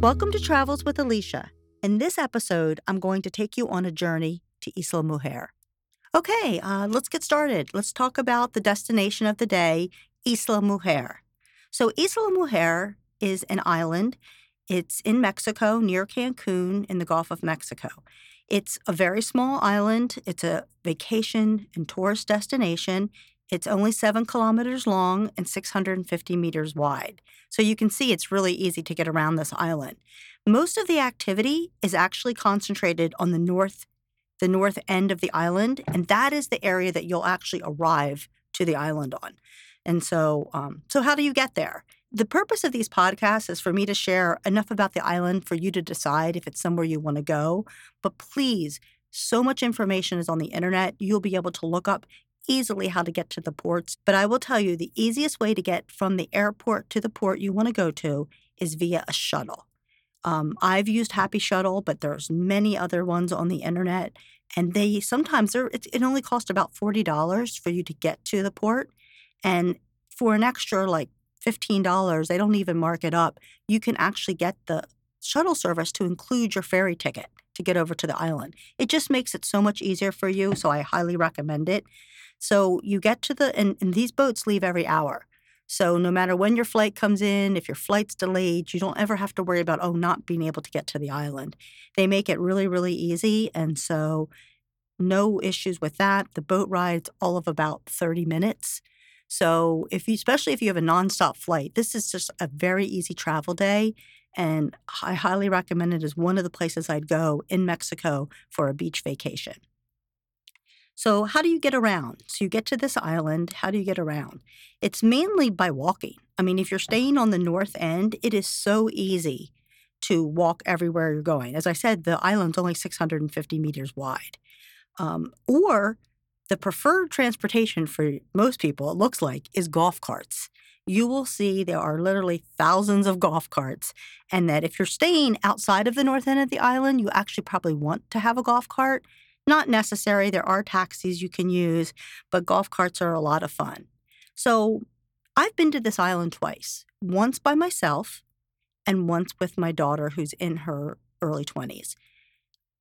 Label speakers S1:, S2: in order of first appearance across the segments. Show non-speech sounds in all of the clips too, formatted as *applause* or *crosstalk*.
S1: Welcome to Travels with Alicia. In this episode, I'm going to take you on a journey to Isla Mujer. Okay, uh, let's get started. Let's talk about the destination of the day, Isla Mujer. So, Isla Mujer is an island. It's in Mexico, near Cancun, in the Gulf of Mexico. It's a very small island. It's a vacation and tourist destination. It's only seven kilometers long and 650 meters wide. So you can see it's really easy to get around this island. Most of the activity is actually concentrated on the north, the north end of the island, and that is the area that you'll actually arrive to the island on. And so, um, so how do you get there? The purpose of these podcasts is for me to share enough about the island for you to decide if it's somewhere you want to go. But please, so much information is on the internet. You'll be able to look up easily how to get to the ports. But I will tell you the easiest way to get from the airport to the port you want to go to is via a shuttle. Um, I've used Happy Shuttle, but there's many other ones on the internet, and they sometimes it, it only costs about forty dollars for you to get to the port, and for an extra like fifteen dollars, they don't even mark it up. You can actually get the shuttle service to include your ferry ticket to get over to the island. It just makes it so much easier for you, so I highly recommend it. So you get to the, and, and these boats leave every hour. So no matter when your flight comes in, if your flight's delayed, you don't ever have to worry about, oh, not being able to get to the island. They make it really, really easy. And so no issues with that. The boat ride's all of about 30 minutes. So if you, especially if you have a nonstop flight, this is just a very easy travel day. And I highly recommend it as one of the places I'd go in Mexico for a beach vacation. So, how do you get around? So, you get to this island. How do you get around? It's mainly by walking. I mean, if you're staying on the north end, it is so easy to walk everywhere you're going. As I said, the island's only 650 meters wide. Um, or the preferred transportation for most people, it looks like, is golf carts. You will see there are literally thousands of golf carts, and that if you're staying outside of the north end of the island, you actually probably want to have a golf cart not necessary. There are taxis you can use, but golf carts are a lot of fun. So I've been to this island twice once by myself and once with my daughter who's in her early 20s.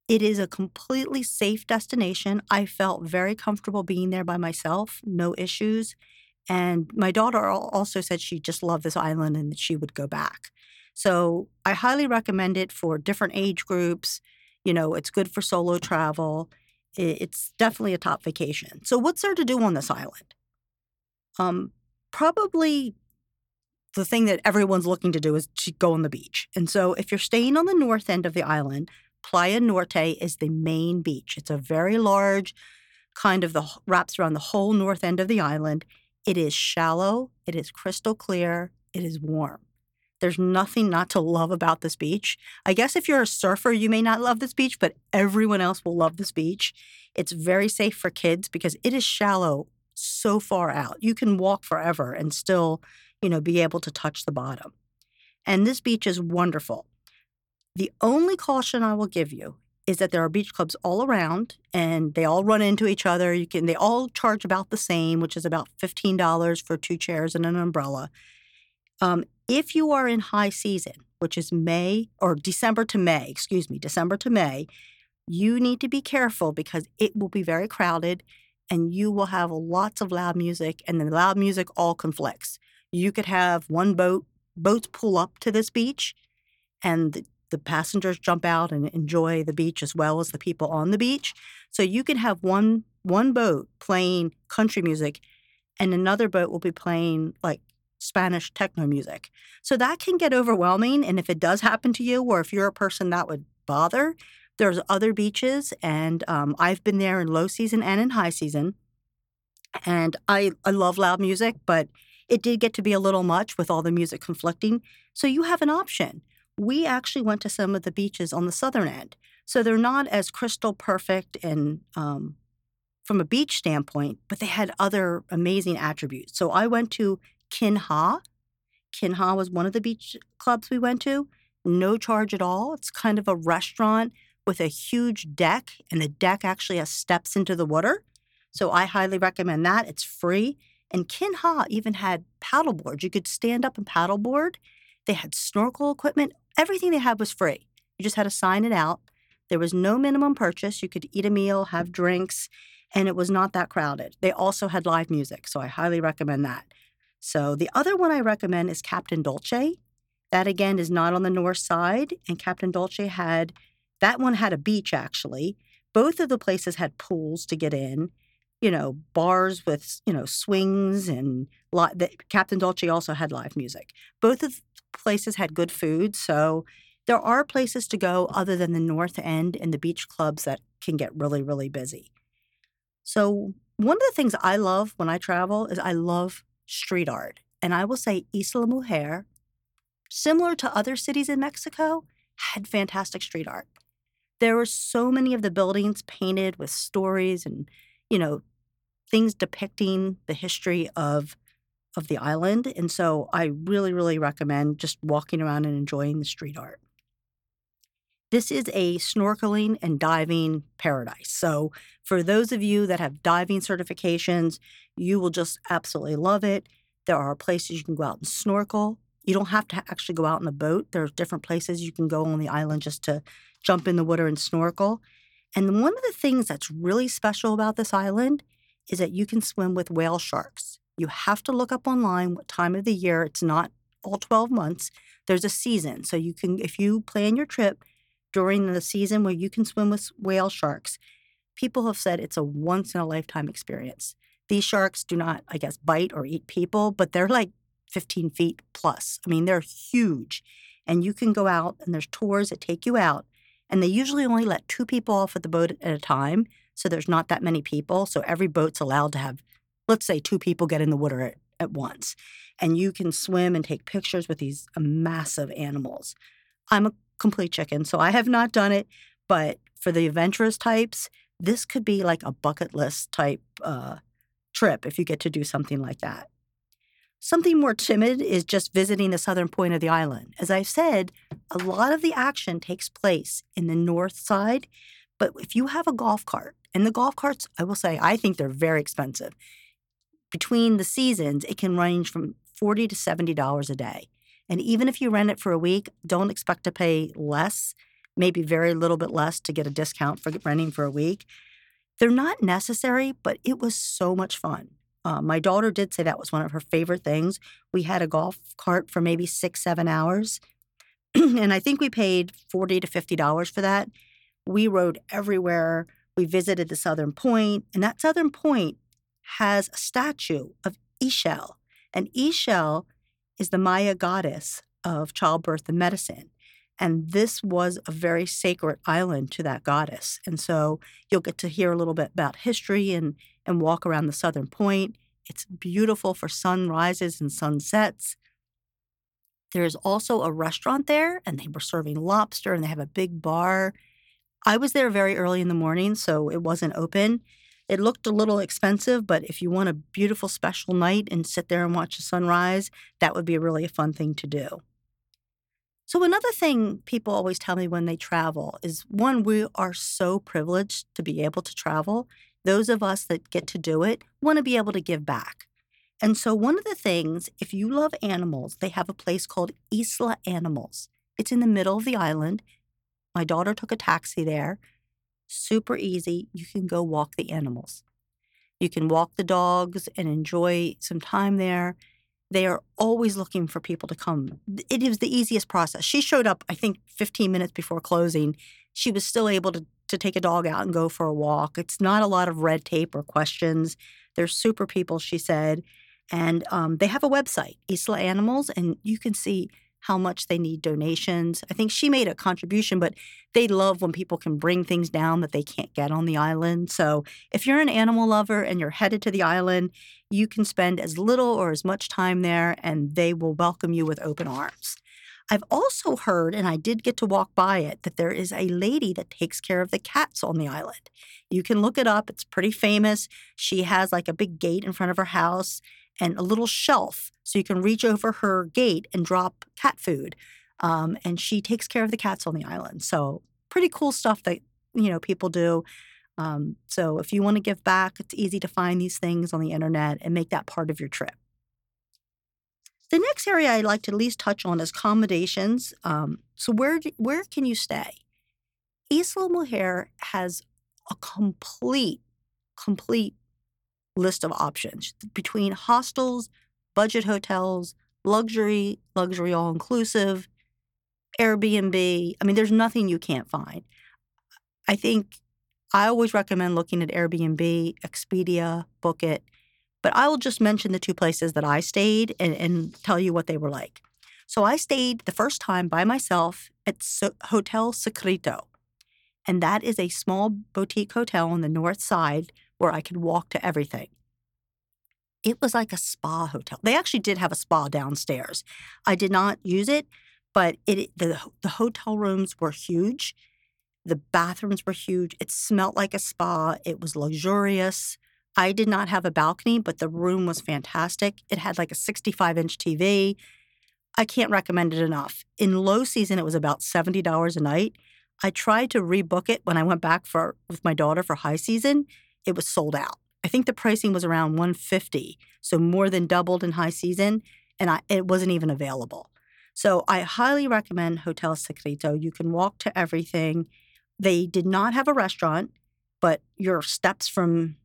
S1: It is a completely safe destination. I felt very comfortable being there by myself, no issues. And my daughter also said she just loved this island and that she would go back. So I highly recommend it for different age groups. You know, it's good for solo travel. It's definitely a top vacation. So, what's there to do on this island? Um, probably the thing that everyone's looking to do is to go on the beach. And so, if you're staying on the north end of the island, Playa Norte is the main beach. It's a very large, kind of the wraps around the whole north end of the island. It is shallow. It is crystal clear. It is warm. There's nothing not to love about this beach. I guess if you're a surfer, you may not love this beach, but everyone else will love this beach. It's very safe for kids because it is shallow so far out. You can walk forever and still, you know, be able to touch the bottom. And this beach is wonderful. The only caution I will give you is that there are beach clubs all around and they all run into each other. You can they all charge about the same, which is about $15 for two chairs and an umbrella. Um, if you are in high season, which is May or December to May, excuse me, December to May, you need to be careful because it will be very crowded and you will have lots of loud music and the loud music all conflicts. You could have one boat, boats pull up to this beach and the, the passengers jump out and enjoy the beach as well as the people on the beach. So you can have one one boat playing country music and another boat will be playing like Spanish techno music. So that can get overwhelming. And if it does happen to you, or if you're a person that would bother, there's other beaches. And um, I've been there in low season and in high season. And I, I love loud music, but it did get to be a little much with all the music conflicting. So you have an option. We actually went to some of the beaches on the southern end. So they're not as crystal perfect and um, from a beach standpoint, but they had other amazing attributes. So I went to Kinha. Kinha was one of the beach clubs we went to. No charge at all. It's kind of a restaurant with a huge deck, and the deck actually has steps into the water. So I highly recommend that. It's free. And Kinha even had paddleboards. You could stand up and paddleboard. They had snorkel equipment. Everything they had was free. You just had to sign it out. There was no minimum purchase. You could eat a meal, have drinks, and it was not that crowded. They also had live music, so I highly recommend that. So the other one I recommend is Captain Dolce. That again is not on the north side, and Captain Dolce had that one had a beach actually. Both of the places had pools to get in, you know, bars with you know swings and the, Captain Dolce also had live music. Both of the places had good food, so there are places to go other than the north end and the beach clubs that can get really really busy. So one of the things I love when I travel is I love street art. And I will say Isla Mujer, similar to other cities in Mexico, had fantastic street art. There were so many of the buildings painted with stories and, you know, things depicting the history of of the island. And so I really, really recommend just walking around and enjoying the street art. This is a snorkeling and diving paradise. So, for those of you that have diving certifications, you will just absolutely love it. There are places you can go out and snorkel. You don't have to actually go out in a boat. There's different places you can go on the island just to jump in the water and snorkel. And one of the things that's really special about this island is that you can swim with whale sharks. You have to look up online what time of the year. It's not all 12 months. There's a season. So you can if you plan your trip, during the season where you can swim with whale sharks, people have said it's a once in a lifetime experience. These sharks do not, I guess, bite or eat people, but they're like 15 feet plus. I mean, they're huge. And you can go out, and there's tours that take you out. And they usually only let two people off at the boat at a time. So there's not that many people. So every boat's allowed to have, let's say, two people get in the water at, at once. And you can swim and take pictures with these massive animals. I'm a complete chicken. So I have not done it, but for the adventurous types, this could be like a bucket list type uh, trip if you get to do something like that. Something more timid is just visiting the southern point of the island. As I've said, a lot of the action takes place in the north side, but if you have a golf cart, and the golf carts, I will say, I think they're very expensive. Between the seasons, it can range from 40 to $70 a day. And even if you rent it for a week, don't expect to pay less, maybe very little bit less to get a discount for renting for a week. They're not necessary, but it was so much fun. Uh, my daughter did say that was one of her favorite things. We had a golf cart for maybe six, seven hours. *clears throat* and I think we paid 40 to $50 for that. We rode everywhere. We visited the Southern Point, and that Southern Point has a statue of Ixchel. And Ixchel is the Maya goddess of childbirth and medicine. And this was a very sacred island to that goddess. And so you'll get to hear a little bit about history and, and walk around the southern point. It's beautiful for sunrises and sunsets. There's also a restaurant there, and they were serving lobster, and they have a big bar. I was there very early in the morning, so it wasn't open. It looked a little expensive, but if you want a beautiful special night and sit there and watch the sunrise, that would be really a fun thing to do. So, another thing people always tell me when they travel is one, we are so privileged to be able to travel. Those of us that get to do it want to be able to give back. And so, one of the things, if you love animals, they have a place called Isla Animals. It's in the middle of the island. My daughter took a taxi there super easy. You can go walk the animals. You can walk the dogs and enjoy some time there. They are always looking for people to come. It is the easiest process. She showed up, I think, 15 minutes before closing. She was still able to, to take a dog out and go for a walk. It's not a lot of red tape or questions. They're super people, she said. And um, they have a website, Isla Animals, and you can see how much they need donations. I think she made a contribution, but they love when people can bring things down that they can't get on the island. So if you're an animal lover and you're headed to the island, you can spend as little or as much time there and they will welcome you with open arms. I've also heard, and I did get to walk by it, that there is a lady that takes care of the cats on the island. You can look it up, it's pretty famous. She has like a big gate in front of her house and a little shelf so you can reach over her gate and drop cat food. Um, and she takes care of the cats on the island. So pretty cool stuff that you know people do. Um, so if you want to give back, it's easy to find these things on the internet and make that part of your trip. The next area I'd like to at least touch on is accommodations. Um, so where do, where can you stay? Isla Mujer has a complete, complete list of options between hostels, budget hotels, luxury, luxury all inclusive, Airbnb. I mean, there's nothing you can't find. I think I always recommend looking at Airbnb, Expedia, Book It, but I will just mention the two places that I stayed and, and tell you what they were like. So I stayed the first time by myself at so- Hotel Secreto. And that is a small boutique hotel on the north side where I could walk to everything. It was like a spa hotel. They actually did have a spa downstairs. I did not use it, but it the, the hotel rooms were huge. The bathrooms were huge. It smelled like a spa. It was luxurious. I did not have a balcony, but the room was fantastic. It had like a 65 inch TV. I can't recommend it enough. In low season, it was about $70 a night. I tried to rebook it when I went back for with my daughter for high season. It was sold out. I think the pricing was around 150, so more than doubled in high season, and I, it wasn't even available. So I highly recommend Hotel Secreto. You can walk to everything. They did not have a restaurant, but your steps from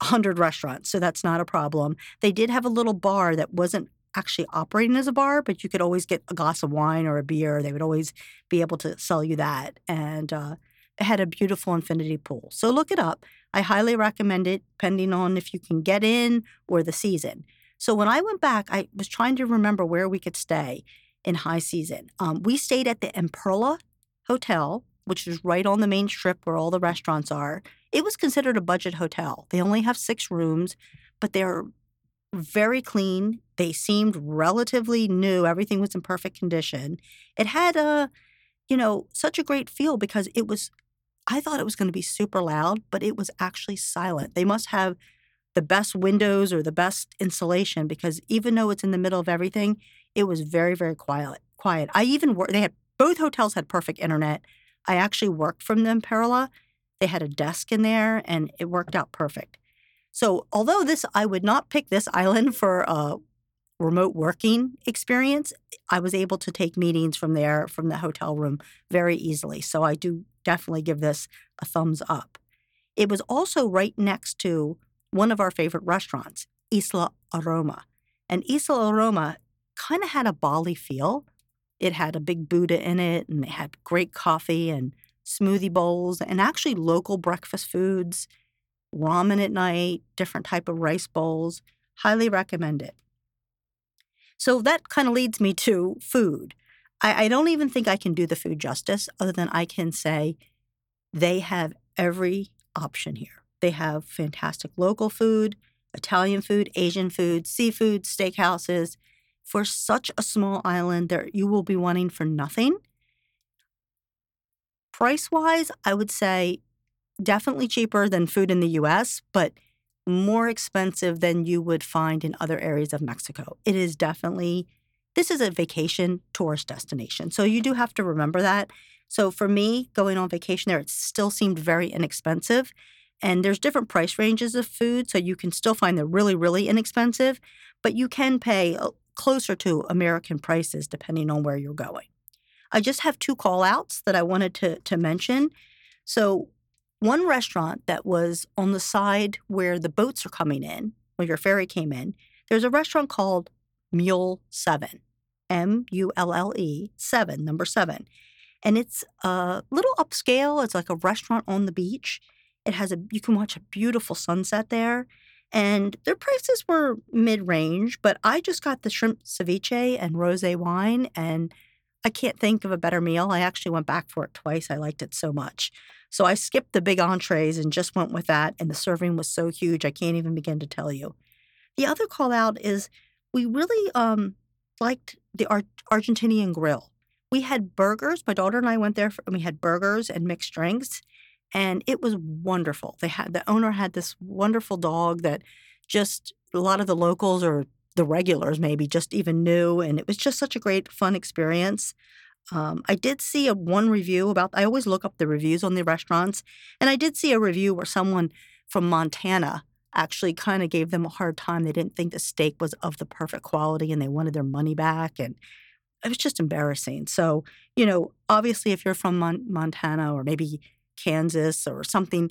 S1: 100 restaurants, so that's not a problem. They did have a little bar that wasn't actually operating as a bar, but you could always get a glass of wine or a beer. They would always be able to sell you that. And uh, had a beautiful infinity pool. So look it up. I highly recommend it, depending on if you can get in or the season. So when I went back, I was trying to remember where we could stay in high season. Um, we stayed at the Imperla Hotel, which is right on the main strip where all the restaurants are. It was considered a budget hotel. They only have six rooms, but they're very clean. They seemed relatively new. Everything was in perfect condition. It had a, you know, such a great feel because it was, I thought it was going to be super loud, but it was actually silent. They must have the best windows or the best insulation because even though it's in the middle of everything, it was very, very quiet. Quiet. I even worked, they had, both hotels had perfect internet. I actually worked from them, Perla. They had a desk in there and it worked out perfect. So, although this, I would not pick this island for a remote working experience, I was able to take meetings from there, from the hotel room, very easily. So, I do definitely give this a thumbs up. It was also right next to one of our favorite restaurants, Isla Aroma. And Isla Aroma kind of had a Bali feel. It had a big Buddha in it, and they had great coffee and smoothie bowls, and actually local breakfast foods ramen at night, different type of rice bowls. Highly recommend it. So that kind of leads me to food. I, I don't even think I can do the food justice other than I can say they have every option here. They have fantastic local food, Italian food, Asian food, seafood, steakhouses. For such a small island, there you will be wanting for nothing. Price wise, I would say definitely cheaper than food in the US, but more expensive than you would find in other areas of Mexico. It is definitely, this is a vacation tourist destination. So you do have to remember that. So for me, going on vacation there, it still seemed very inexpensive. And there's different price ranges of food. So you can still find the really, really inexpensive, but you can pay closer to American prices depending on where you're going. I just have two call outs that I wanted to, to mention. So one restaurant that was on the side where the boats are coming in, where your ferry came in, there's a restaurant called Mule 7, M U L L E 7, number 7. And it's a little upscale. It's like a restaurant on the beach. It has a, you can watch a beautiful sunset there. And their prices were mid range, but I just got the shrimp ceviche and rose wine, and I can't think of a better meal. I actually went back for it twice. I liked it so much. So I skipped the big entrees and just went with that. And the serving was so huge, I can't even begin to tell you. The other call out is we really um, liked the Ar- Argentinian grill. We had burgers. My daughter and I went there for, and we had burgers and mixed drinks, and it was wonderful. They had the owner had this wonderful dog that just a lot of the locals or the regulars maybe just even knew, and it was just such a great fun experience. Um, I did see a one review about. I always look up the reviews on the restaurants, and I did see a review where someone from Montana actually kind of gave them a hard time. They didn't think the steak was of the perfect quality and they wanted their money back. And it was just embarrassing. So, you know, obviously, if you're from Mon- Montana or maybe Kansas or something,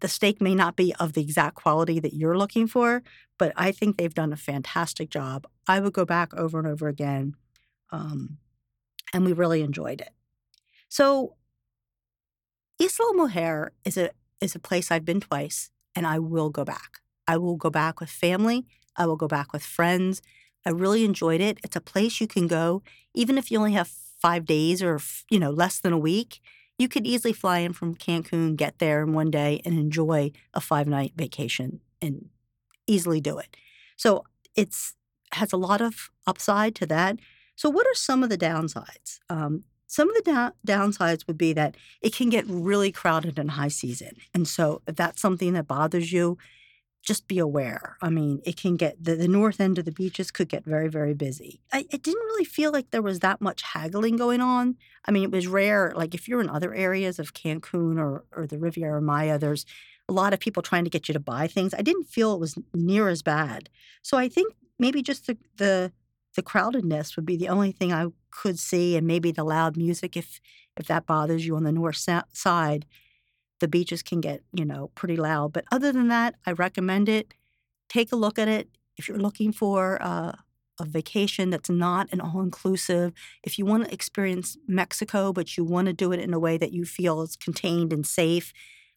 S1: the steak may not be of the exact quality that you're looking for, but I think they've done a fantastic job. I would go back over and over again. Um, and we really enjoyed it. So, Isla Mujer is a is a place I've been twice, and I will go back. I will go back with family. I will go back with friends. I really enjoyed it. It's a place you can go, even if you only have five days or you know less than a week. You could easily fly in from Cancun, get there in one day, and enjoy a five night vacation and easily do it. So it's has a lot of upside to that. So what are some of the downsides? Um, some of the da- downsides would be that it can get really crowded in high season. And so if that's something that bothers you, just be aware. I mean, it can get the, the north end of the beaches could get very, very busy. I, it didn't really feel like there was that much haggling going on. I mean, it was rare. Like if you're in other areas of Cancun or, or the Riviera Maya, there's a lot of people trying to get you to buy things. I didn't feel it was near as bad. So I think maybe just the, the the crowdedness would be the only thing I could see, and maybe the loud music if if that bothers you on the north side. The beaches can get you know pretty loud, but other than that, I recommend it. Take a look at it if you're looking for uh, a vacation that's not an all inclusive. If you want to experience Mexico, but you want to do it in a way that you feel is contained and safe.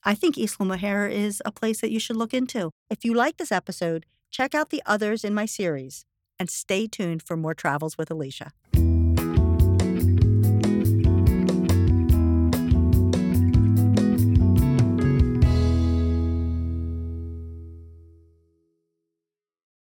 S1: I think Isla Mujer is a place that you should look into. If you like this episode, check out the others in my series and stay tuned for more travels with Alicia.